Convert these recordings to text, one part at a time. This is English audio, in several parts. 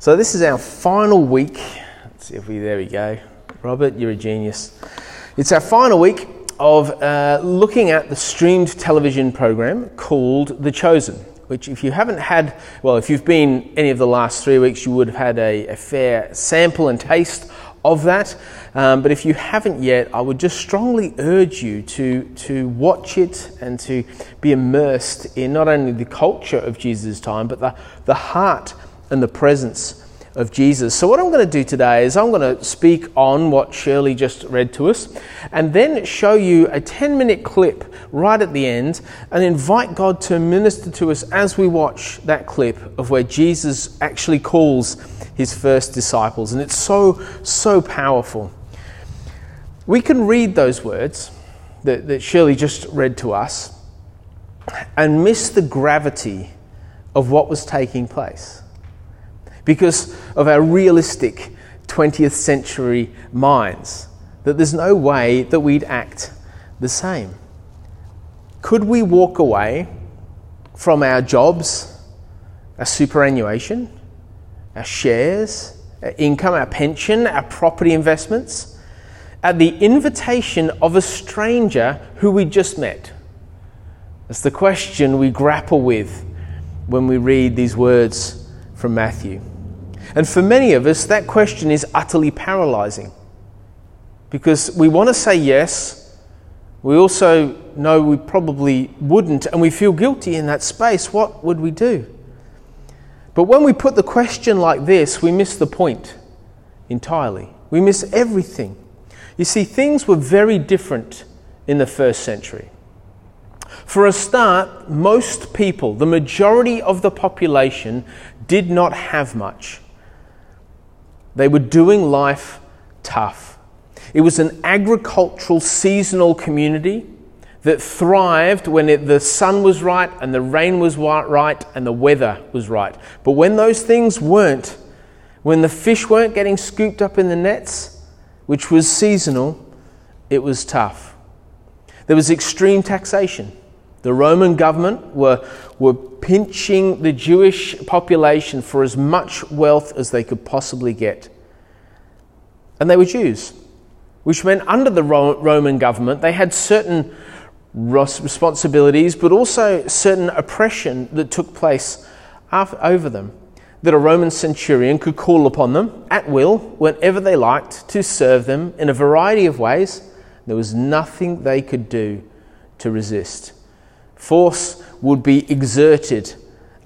So, this is our final week. Let's see if we, there we go. Robert, you're a genius. It's our final week of uh, looking at the streamed television program called The Chosen, which, if you haven't had, well, if you've been any of the last three weeks, you would have had a, a fair sample and taste of that. Um, but if you haven't yet, I would just strongly urge you to, to watch it and to be immersed in not only the culture of Jesus' time, but the, the heart and the presence of Jesus. So, what I'm going to do today is I'm going to speak on what Shirley just read to us and then show you a 10 minute clip right at the end and invite God to minister to us as we watch that clip of where Jesus actually calls his first disciples. And it's so, so powerful. We can read those words that, that Shirley just read to us and miss the gravity of what was taking place because of our realistic 20th century minds, that there's no way that we'd act the same. Could we walk away from our jobs, our superannuation, our shares, our income, our pension, our property investments, at the invitation of a stranger who we just met? That's the question we grapple with when we read these words from Matthew. And for many of us, that question is utterly paralyzing because we want to say yes. We also know we probably wouldn't, and we feel guilty in that space. What would we do? But when we put the question like this, we miss the point entirely. We miss everything. You see, things were very different in the first century. For a start, most people, the majority of the population, did not have much. They were doing life tough. It was an agricultural, seasonal community that thrived when it, the sun was right and the rain was right and the weather was right. But when those things weren't, when the fish weren't getting scooped up in the nets, which was seasonal, it was tough. There was extreme taxation. The Roman government were, were pinching the Jewish population for as much wealth as they could possibly get. And they were Jews, which meant under the Roman government they had certain responsibilities, but also certain oppression that took place over them. That a Roman centurion could call upon them at will, whenever they liked, to serve them in a variety of ways. There was nothing they could do to resist. Force would be exerted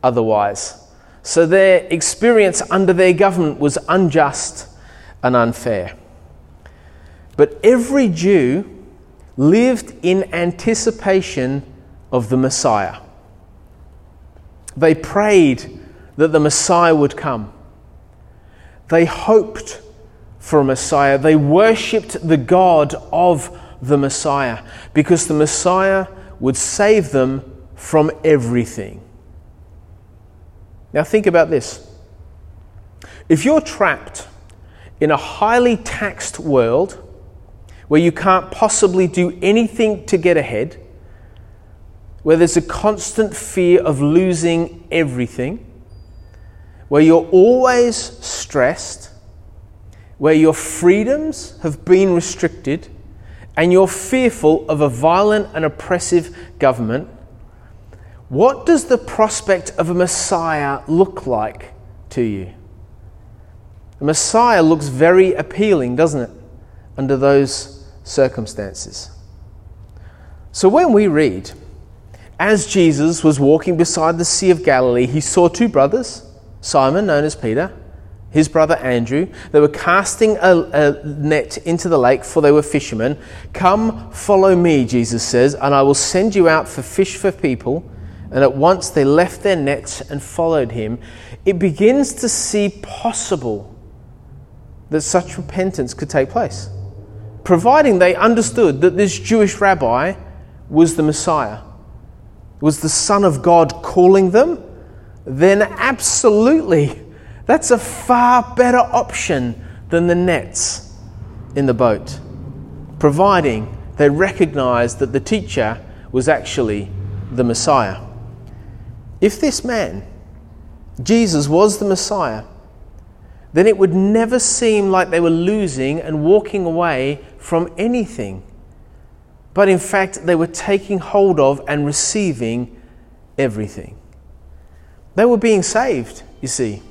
otherwise. So their experience under their government was unjust and unfair. But every Jew lived in anticipation of the Messiah. They prayed that the Messiah would come. They hoped for a Messiah. They worshipped the God of the Messiah because the Messiah would save them from everything. Now, think about this. If you're trapped in a highly taxed world where you can't possibly do anything to get ahead, where there's a constant fear of losing everything, where you're always stressed, where your freedoms have been restricted, and you're fearful of a violent and oppressive government, what does the prospect of a Messiah look like to you? The Messiah looks very appealing, doesn't it, under those circumstances. So when we read, as Jesus was walking beside the Sea of Galilee, he saw two brothers, Simon, known as Peter, his brother Andrew. They were casting a, a, net into the lake, for they were fishermen. Come, follow me, Jesus says, and I will send you out for fish for people. And at once they left their nets and followed him. It begins to see possible that such repentance could take place, providing they understood that this Jewish rabbi was the Messiah, was the Son of God calling them, then absolutely that's a far better option than the nets in the boat, providing they recognized that the teacher was actually the Messiah. If this man, Jesus, was the Messiah, then it would never seem like they were losing and walking away from anything. But in fact, they were taking hold of and receiving everything. They were being saved, you see,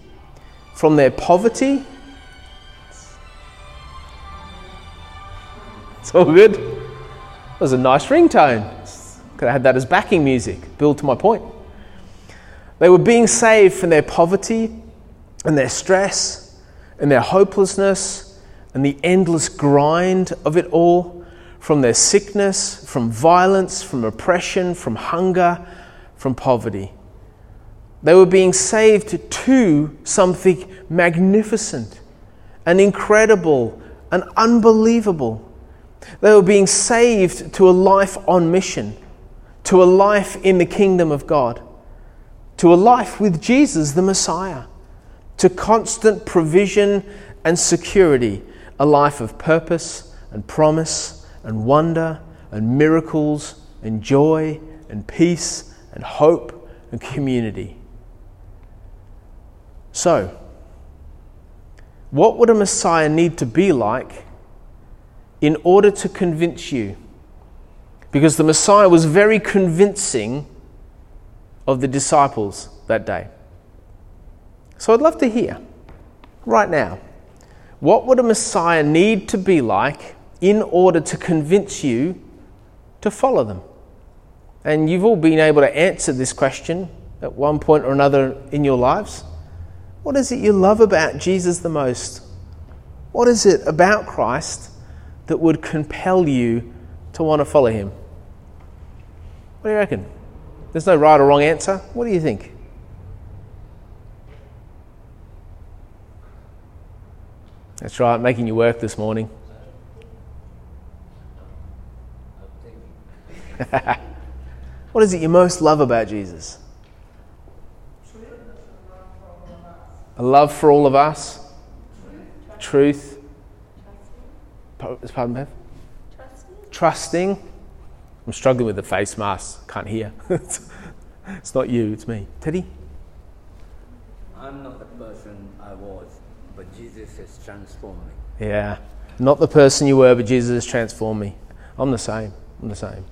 from their poverty. It's all good. It was a nice ringtone. Could have had that as backing music. Build to my point. They were being saved from their poverty and their stress and their hopelessness and the endless grind of it all, from their sickness, from violence, from oppression, from hunger, from poverty. They were being saved to something magnificent and incredible and unbelievable. They were being saved to a life on mission, to a life in the kingdom of God, to a life with Jesus, the Messiah, to constant provision and security, a life of purpose and promise and wonder and miracles and joy and peace and hope and community. So, what would a Messiah need to be like in order to convince you? Because the Messiah was very convincing of the disciples that day. So I'd love to hear right now what would a Messiah need to be like in order to convince you to follow them? And you've all been able to answer this question at one point or another in your lives. What is it you love about Jesus the most? What is it about Christ that would compel you to want to follow him? What do you reckon? There's no right or wrong answer. What do you think? That's right, making you work this morning. what is it you most love about Jesus? A love for all of us. Truth. Pardon, Bev? Trusting. I'm struggling with the face mask. Can't hear. it's not you, it's me. Teddy? I'm not the person I was, but Jesus has transformed me. Yeah. Not the person you were, but Jesus has transformed me. I'm the same. I'm the same.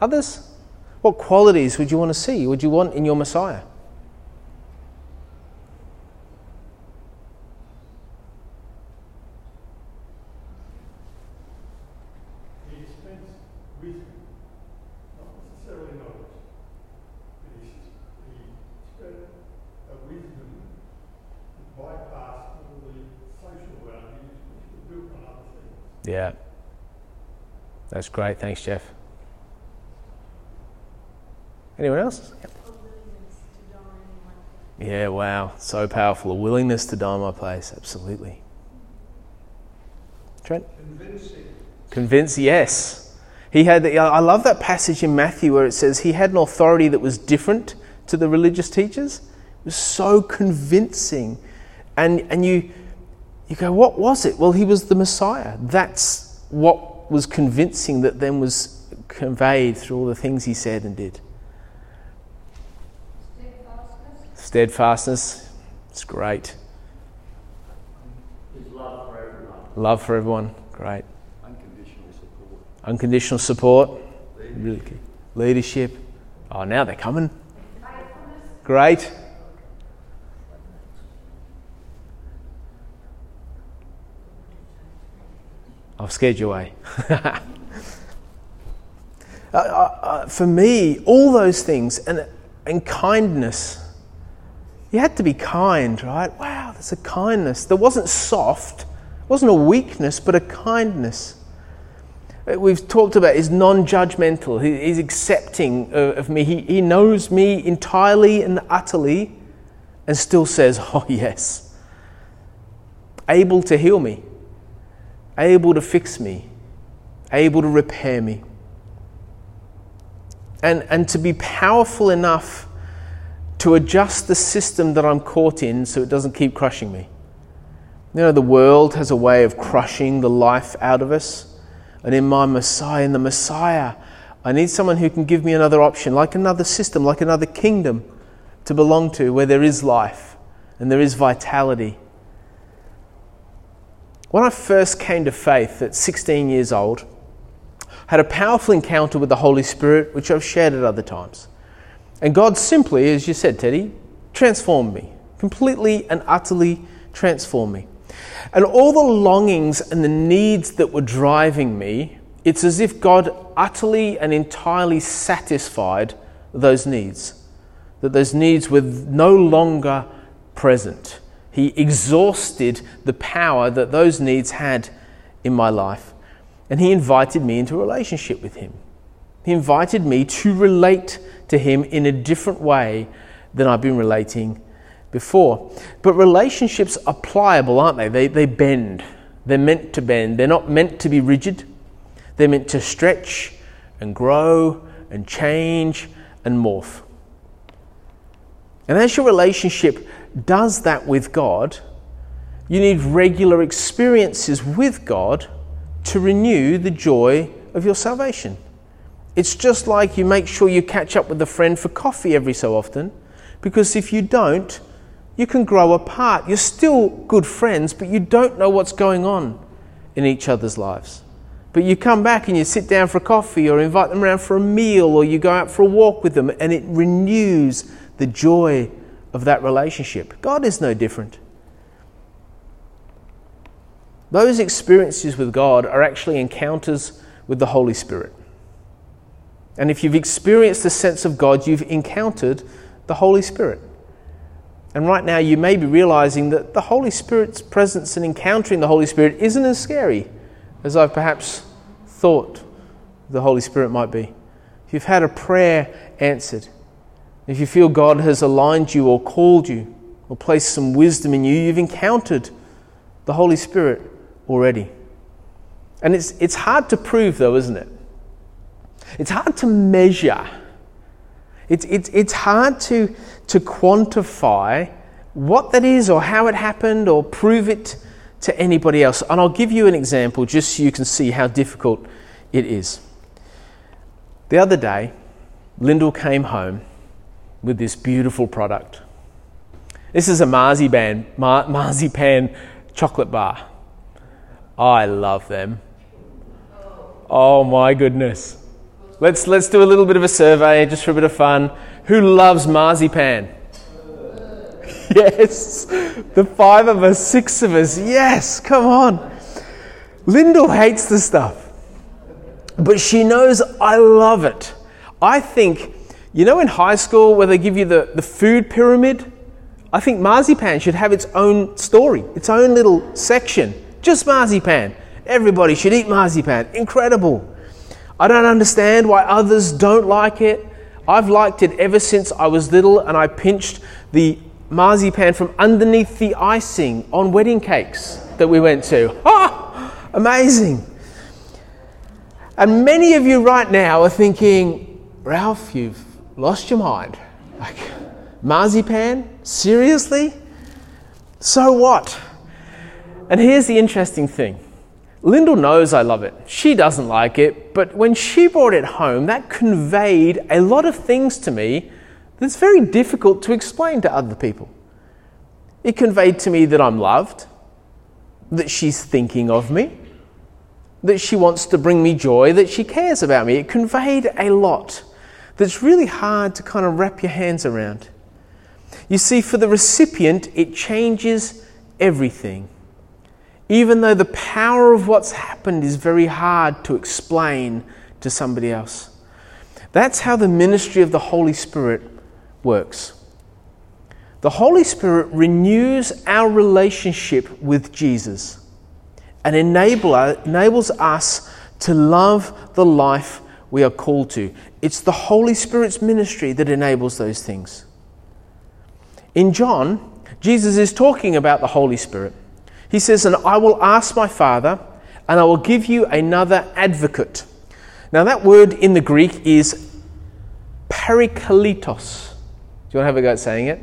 Others? What qualities would you want to see? Would you want in your Messiah? Yeah. That's great. Thanks, Jeff. Anyone else? Yep. Yeah, wow. So powerful. A willingness to die in my place. Absolutely. Trent? Convincing. Convince, yes. He had, I love that passage in Matthew where it says he had an authority that was different to the religious teachers. It was so convincing. And, and you, you go, what was it? Well, he was the Messiah. That's what was convincing that then was conveyed through all the things he said and did. Steadfastness. Steadfastness. It's great. His love for everyone. Love for everyone. Great. Unconditional support. Unconditional support. Leadership. Really key. Leadership. Oh, now they're coming. Great. I've scared you away. uh, uh, uh, for me, all those things and, and kindness. You had to be kind, right? Wow, there's a kindness. There wasn't soft, it wasn't a weakness, but a kindness. Uh, we've talked about is non-judgmental. He, he's accepting of, of me. He, he knows me entirely and utterly, and still says, "Oh yes." Able to heal me able to fix me, able to repair me. And, and to be powerful enough to adjust the system that I'm caught in so it doesn't keep crushing me. You know, the world has a way of crushing the life out of us. And in my Messiah, in the Messiah, I need someone who can give me another option, like another system, like another kingdom to belong to where there is life and there is vitality When I first came to faith at 16 years old, I had a powerful encounter with the Holy Spirit, which I've shared at other times. And God simply, as you said, Teddy, transformed me, completely and utterly transformed me. And all the longings and the needs that were driving me, it's as if God utterly and entirely satisfied those needs. That those needs were no longer present. He exhausted the power that those needs had in my life. And He invited me into a relationship with Him. He invited me to relate to Him in a different way than I've been relating before. But relationships are pliable, aren't they? They, they bend. They're meant to bend. They're not meant to be rigid. They're meant to stretch and grow and change and morph. And as your relationship does that with God, you need regular experiences with God to renew the joy of your salvation. It's just like you make sure you catch up with a friend for coffee every so often, because if you don't, you can grow apart. You're still good friends, but you don't know what's going on in each other's lives. But you come back and you sit down for coffee or invite them around for a meal or you go out for a walk with them and it renews the joy of that relationship. God is no different. Those experiences with God are actually encounters with the Holy Spirit. And if you've experienced the sense of God, you've encountered the Holy Spirit. And right now, you may be realizing that the Holy Spirit's presence and encountering the Holy Spirit isn't as scary as I've perhaps thought the Holy Spirit might be. If you've had a prayer answered, if you feel God has aligned you or called you or placed some wisdom in you, you've encountered the Holy Spirit already. And it's, it's hard to prove, though, isn't it? It's hard to measure. It's, it's, it's hard to, to quantify what that is or how it happened or prove it to anybody else. And I'll give you an example just so you can see how difficult it is. The other day, Lyndall came home with this beautiful product. This is a marzipan, mar- marzipan chocolate bar. I love them. Oh my goodness. Let's, let's do a little bit of a survey just for a bit of fun. Who loves marzipan? yes. The five of us, six of us. Yes, come on. Lyndall hates the stuff, but she knows I love it. I think, you know, in high school where they give you the, the food pyramid? I think marzipan should have its own story, its own little section. Just marzipan. Everybody should eat marzipan. Incredible. I don't understand why others don't like it. I've liked it ever since I was little and I pinched the marzipan from underneath the icing on wedding cakes that we went to. Ah, amazing. And many of you right now are thinking, Ralph, you've lost your mind. Like, marzipan? Seriously? So what? And here's the interesting thing Lyndall knows I love it. She doesn't like it, but when she brought it home, that conveyed a lot of things to me that's very difficult to explain to other people. It conveyed to me that I'm loved, that she's thinking of me, that she wants to bring me joy, that she cares about me. It conveyed a lot that's really hard to kind of wrap your hands around. You see, for the recipient, it changes everything even though the power of what's happened is very hard to explain to somebody else. That's how the ministry of the Holy Spirit works. The Holy Spirit renews our relationship with Jesus and enable, enables us to love the life we are called to. It's the Holy Spirit's ministry that enables those things. In John, Jesus is talking about the Holy Spirit. He says, And I will ask my Father, and I will give you another advocate. Now, that word in the Greek is parakletos. Do you want to have a go at saying it?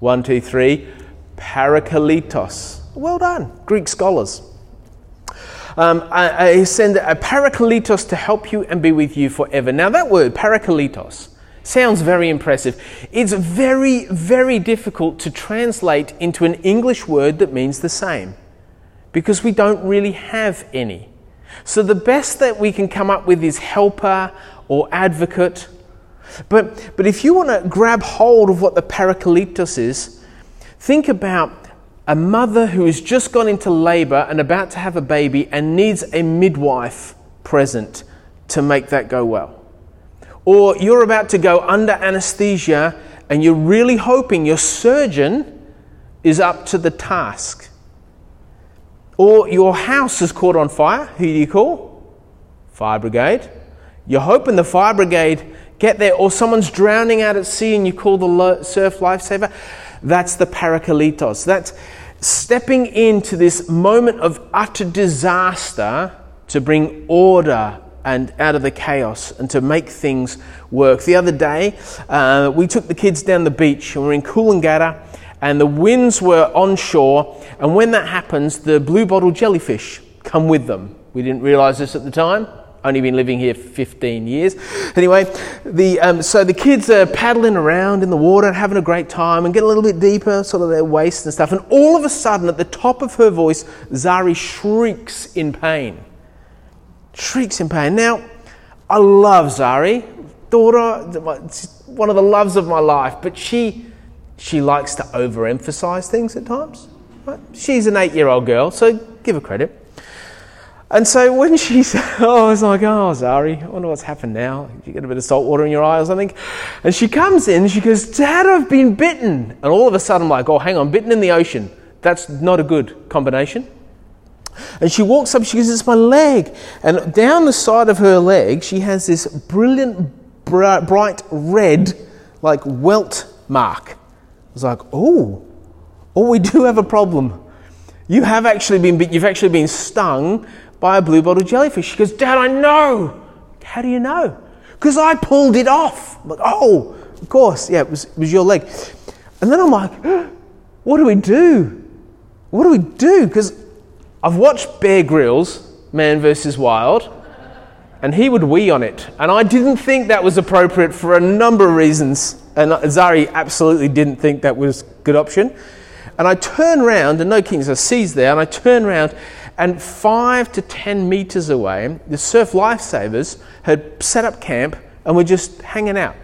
One, two, three. Parakletos. Well done, Greek scholars. Um, I, I send a parakletos to help you and be with you forever. Now, that word, parakletos, Sounds very impressive. It's very, very difficult to translate into an English word that means the same because we don't really have any. So the best that we can come up with is helper or advocate. But, but if you want to grab hold of what the parakletos is, think about a mother who has just gone into labor and about to have a baby and needs a midwife present to make that go well. Or you're about to go under anesthesia and you're really hoping your surgeon is up to the task. Or your house is caught on fire. Who do you call? Fire brigade. You're hoping the fire brigade get there, or someone's drowning out at sea and you call the surf lifesaver. That's the parakletos. That's stepping into this moment of utter disaster to bring order and out of the chaos and to make things work. The other day, uh, we took the kids down the beach and we are in Coolangatta and the winds were onshore. And when that happens, the blue bottle jellyfish come with them. We didn't realize this at the time only been living here 15 years. Anyway, the, um, so the kids are paddling around in the water, having a great time, and get a little bit deeper, sort of their waist and stuff. And all of a sudden, at the top of her voice, Zari shrieks in pain. Shrieks in pain. Now, I love Zari, daughter, one of the loves of my life, but she, she likes to overemphasize things at times. She's an eight year old girl, so give her credit. And so when she said, oh, I was like, oh, Zari, I wonder what's happened now. Did you get a bit of salt water in your eye or something? And she comes in, she goes, Dad, I've been bitten. And all of a sudden, I'm like, oh, hang on, bitten in the ocean. That's not a good combination. And she walks up, she goes, it's my leg. And down the side of her leg, she has this brilliant, bright red, like welt mark. I was like, oh, oh, we do have a problem. You have actually been, you've actually been stung by a blue bottle jellyfish. She goes, Dad, I know. How do you know? Because I pulled it off. I'm like, oh, of course. Yeah, it was, it was your leg. And then I'm like, what do we do? What do we do? Because I've watched Bear Grylls, Man vs. Wild, and he would wee on it. And I didn't think that was appropriate for a number of reasons. And Zari absolutely didn't think that was a good option. And I turn around, and no Kings are sees there, and I turn around, and five to ten meters away, the surf lifesavers had set up camp and were just hanging out.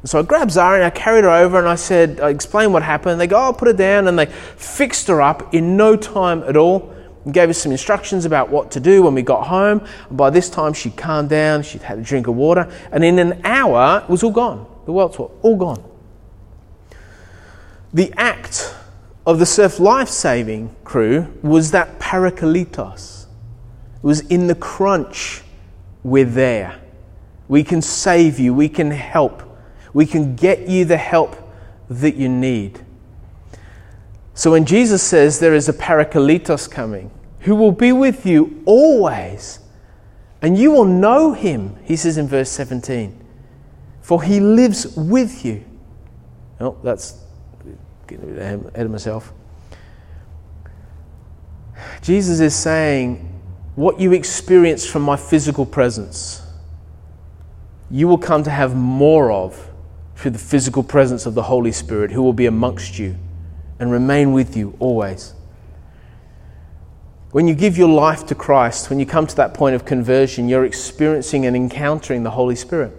And so I grabbed Zara and I carried her over and I said, I explained what happened. They go, oh, put her down. And they fixed her up in no time at all and gave us some instructions about what to do when we got home. And by this time, she'd calmed down, she'd had a drink of water. And in an hour, it was all gone. The welts were all gone. The act of the surf life saving crew was that parakletos. It was in the crunch, we're there. We can save you, we can help, we can get you the help that you need. So when Jesus says there is a parakletos coming, who will be with you always, and you will know him, he says in verse 17, for he lives with you. Oh, that's ahead of myself. Jesus is saying, What you experience from my physical presence, you will come to have more of through the physical presence of the Holy Spirit who will be amongst you and remain with you always. When you give your life to Christ, when you come to that point of conversion, you're experiencing and encountering the Holy Spirit.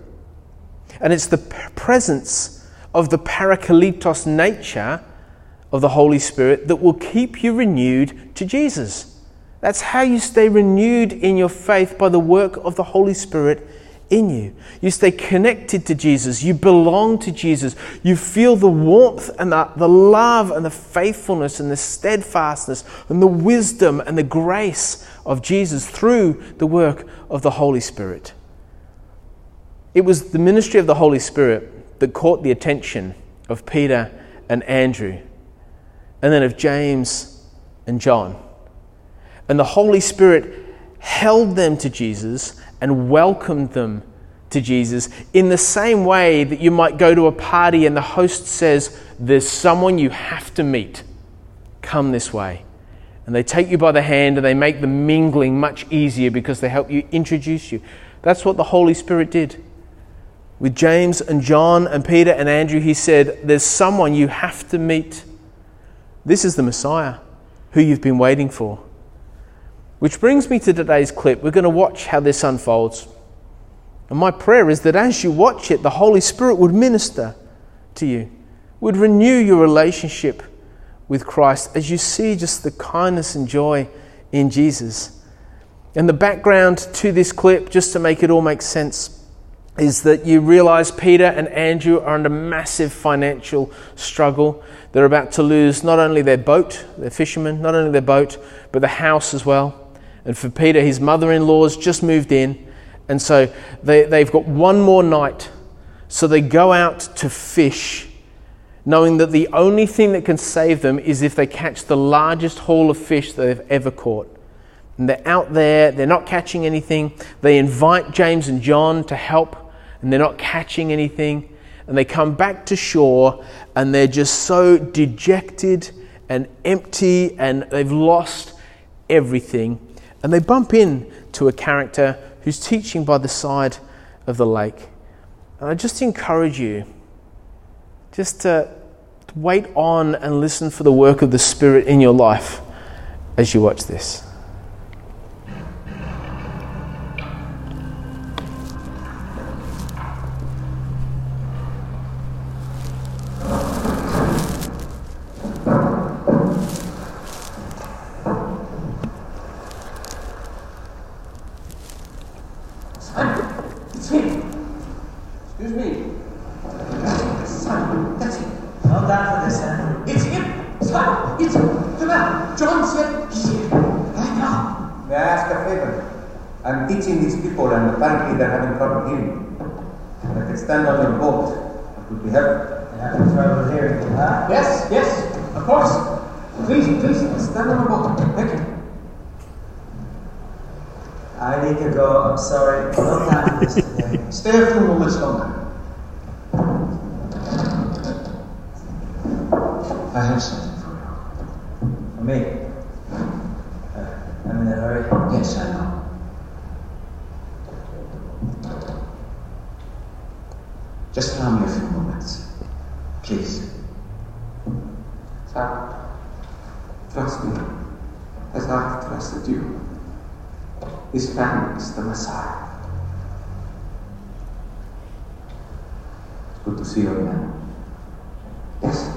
And it's the presence of the parakletos nature of the Holy Spirit that will keep you renewed to Jesus. That's how you stay renewed in your faith by the work of the Holy Spirit in you. You stay connected to Jesus. You belong to Jesus. You feel the warmth and the, the love and the faithfulness and the steadfastness and the wisdom and the grace of Jesus through the work of the Holy Spirit. It was the ministry of the Holy Spirit that caught the attention of Peter and Andrew, and then of James and John. And the Holy Spirit held them to Jesus and welcomed them to Jesus in the same way that you might go to a party and the host says, There's someone you have to meet. Come this way. And they take you by the hand and they make the mingling much easier because they help you introduce you. That's what the Holy Spirit did with James and John and Peter and Andrew, he said, There's someone you have to meet. This is the Messiah who you've been waiting for. Which brings me to today's clip. We're going to watch how this unfolds. And my prayer is that as you watch it, the Holy Spirit would minister to you, would renew your relationship with Christ as you see just the kindness and joy in Jesus. And the background to this clip, just to make it all make sense, is that you realize Peter and Andrew are under massive financial struggle. They're about to lose not only their boat, their fishermen, not only their boat, but the house as well. And for Peter, his mother in law's just moved in. And so they, they've got one more night. So they go out to fish, knowing that the only thing that can save them is if they catch the largest haul of fish that they've ever caught. And they're out there, they're not catching anything. They invite James and John to help and they're not catching anything. And they come back to shore and they're just so dejected and empty and they've lost everything. And they bump into a character who's teaching by the side of the lake. And I just encourage you just to wait on and listen for the work of the Spirit in your life as you watch this. hearing. That could stand on your boat. It would be helpful. You have trouble hearing, huh? Yes, yes, of course. Please, please, stand on a boat. Thank you. I need to go. I'm sorry. I don't this today. Stay a few moments longer. I have something for you. For me? Uh, I'm in a hurry. Yes, I know. Just allow me a few moments, please. Sir, trust me, as I've trusted you. This man is the Messiah. It's good to see you again. Yes.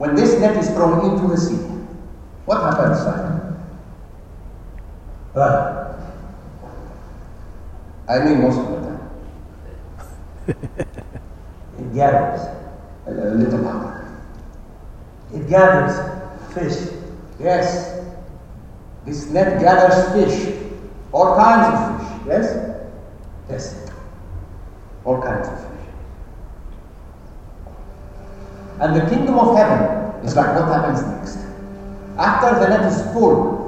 when this net is thrown into the sea, what happens, Simon? Blood. I mean most of the time. it gathers a little power. It gathers fish. Yes. This net gathers fish. All kinds of fish. Yes? Yes. All kinds of fish. And the kingdom of heaven is like what happens next. After the net is full,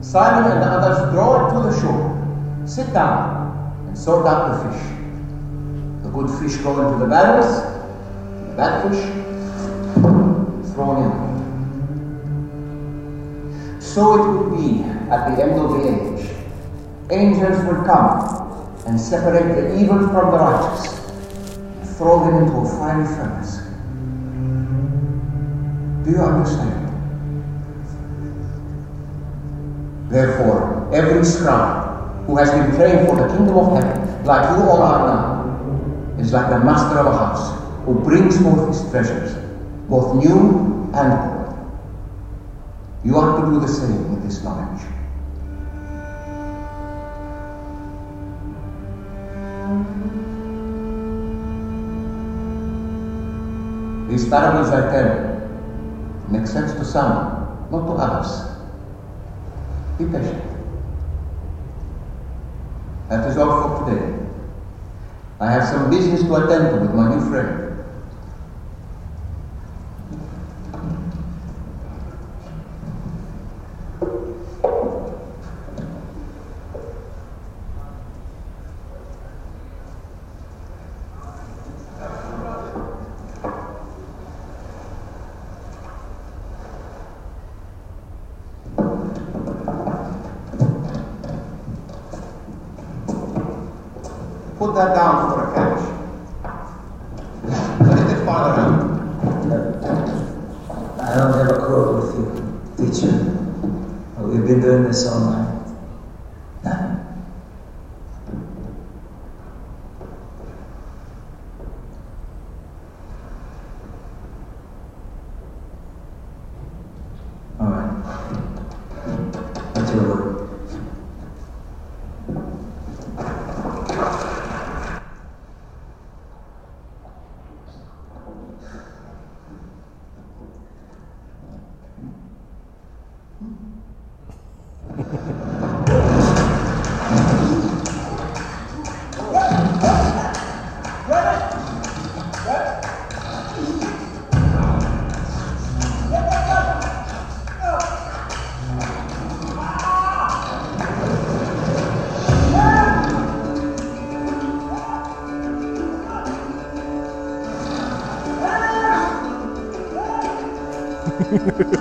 Simon and the others draw it to the shore, sit down, and sort out the fish. The good fish go into the barrels, the bad fish thrown in. So it would be at the end of the age. Angels will come and separate the evil from the righteous and throw them into a fiery furnace. Do you understand? Therefore, every scribe who has been praying for the kingdom of heaven, like you all are now, is like the master of a house who brings forth his treasures, both new and old. You are to do the same with this knowledge. These parables I tell makes sense to some, not to others. Be patient. That is all for today. I have some business to attend to with my new friend.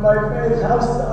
my friend's house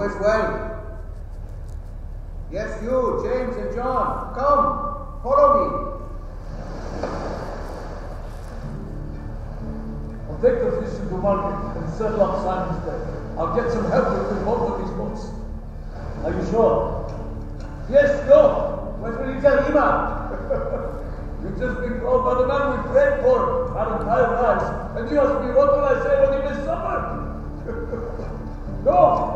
As well. Yes, you, James and John, come, follow me. I'll take the fish to the market and settle up Simon's debt. I'll get some help with both of these boats. Are you sure? Yes, go. What will you tell Ima? You've just been called by the man we prayed for our entire lives, and you ask me what will I say when he is suffered? no!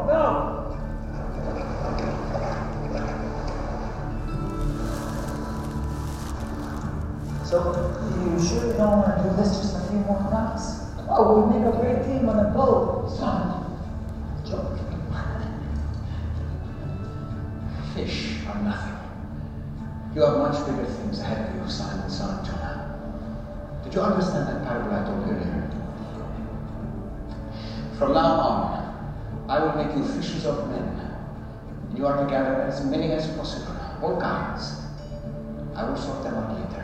So, you sure you don't want to do this just a few more nights? Oh, we make a great team on the boat. Son, joke. Fish are nothing. You have much bigger things ahead of you, Simon, son Jonah. Did you understand that parable I told you earlier? From now on, I will make you fishers of men. You are to gather as many as possible, all kinds. I will sort them out later.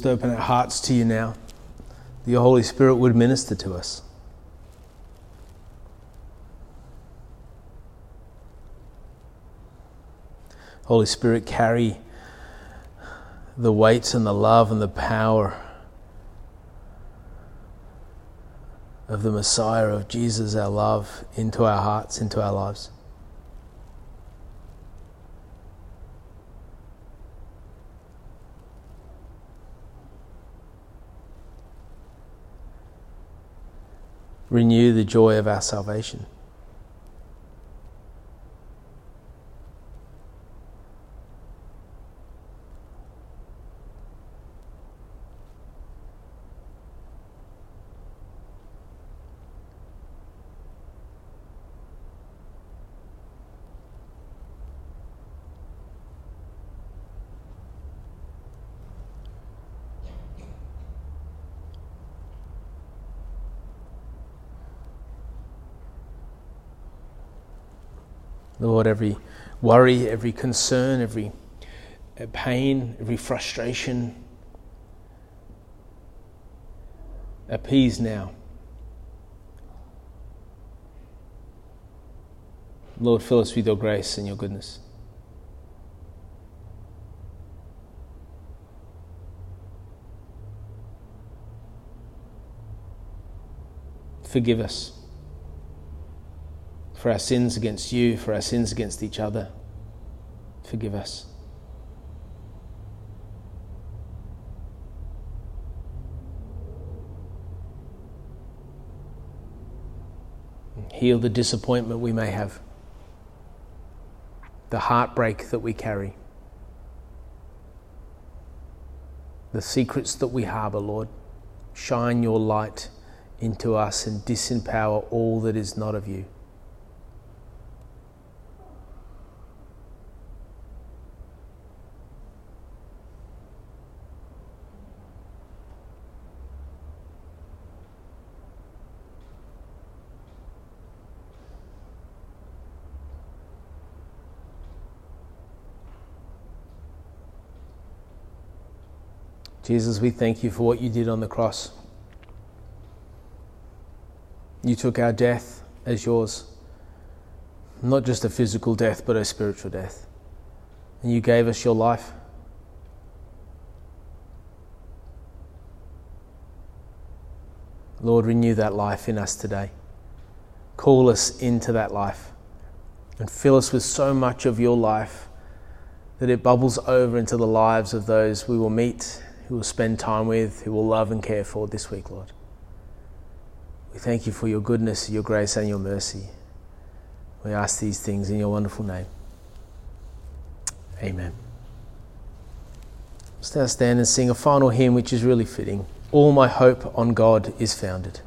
Just open our hearts to you now. Your Holy Spirit would minister to us. Holy Spirit, carry the weight and the love and the power of the Messiah, of Jesus, our love, into our hearts, into our lives. Renew the joy of our salvation. Lord, every worry, every concern, every uh, pain, every frustration, appease now. Lord, fill us with your grace and your goodness. Forgive us for our sins against you, for our sins against each other. Forgive us. Heal the disappointment we may have, the heartbreak that we carry, the secrets that we harbour, Lord. Shine your light into us and disempower all that is not of you. Jesus, we thank you for what you did on the cross. You took our death as yours, not just a physical death, but a spiritual death. And you gave us your life. Lord, renew that life in us today. Call us into that life and fill us with so much of your life that it bubbles over into the lives of those we will meet, who will spend time with, who will love and care for this week, Lord. We thank you for your goodness, your grace, and your mercy. We ask these things in your wonderful name. Amen. Let's now stand and sing a final hymn which is really fitting. All my hope on God is founded.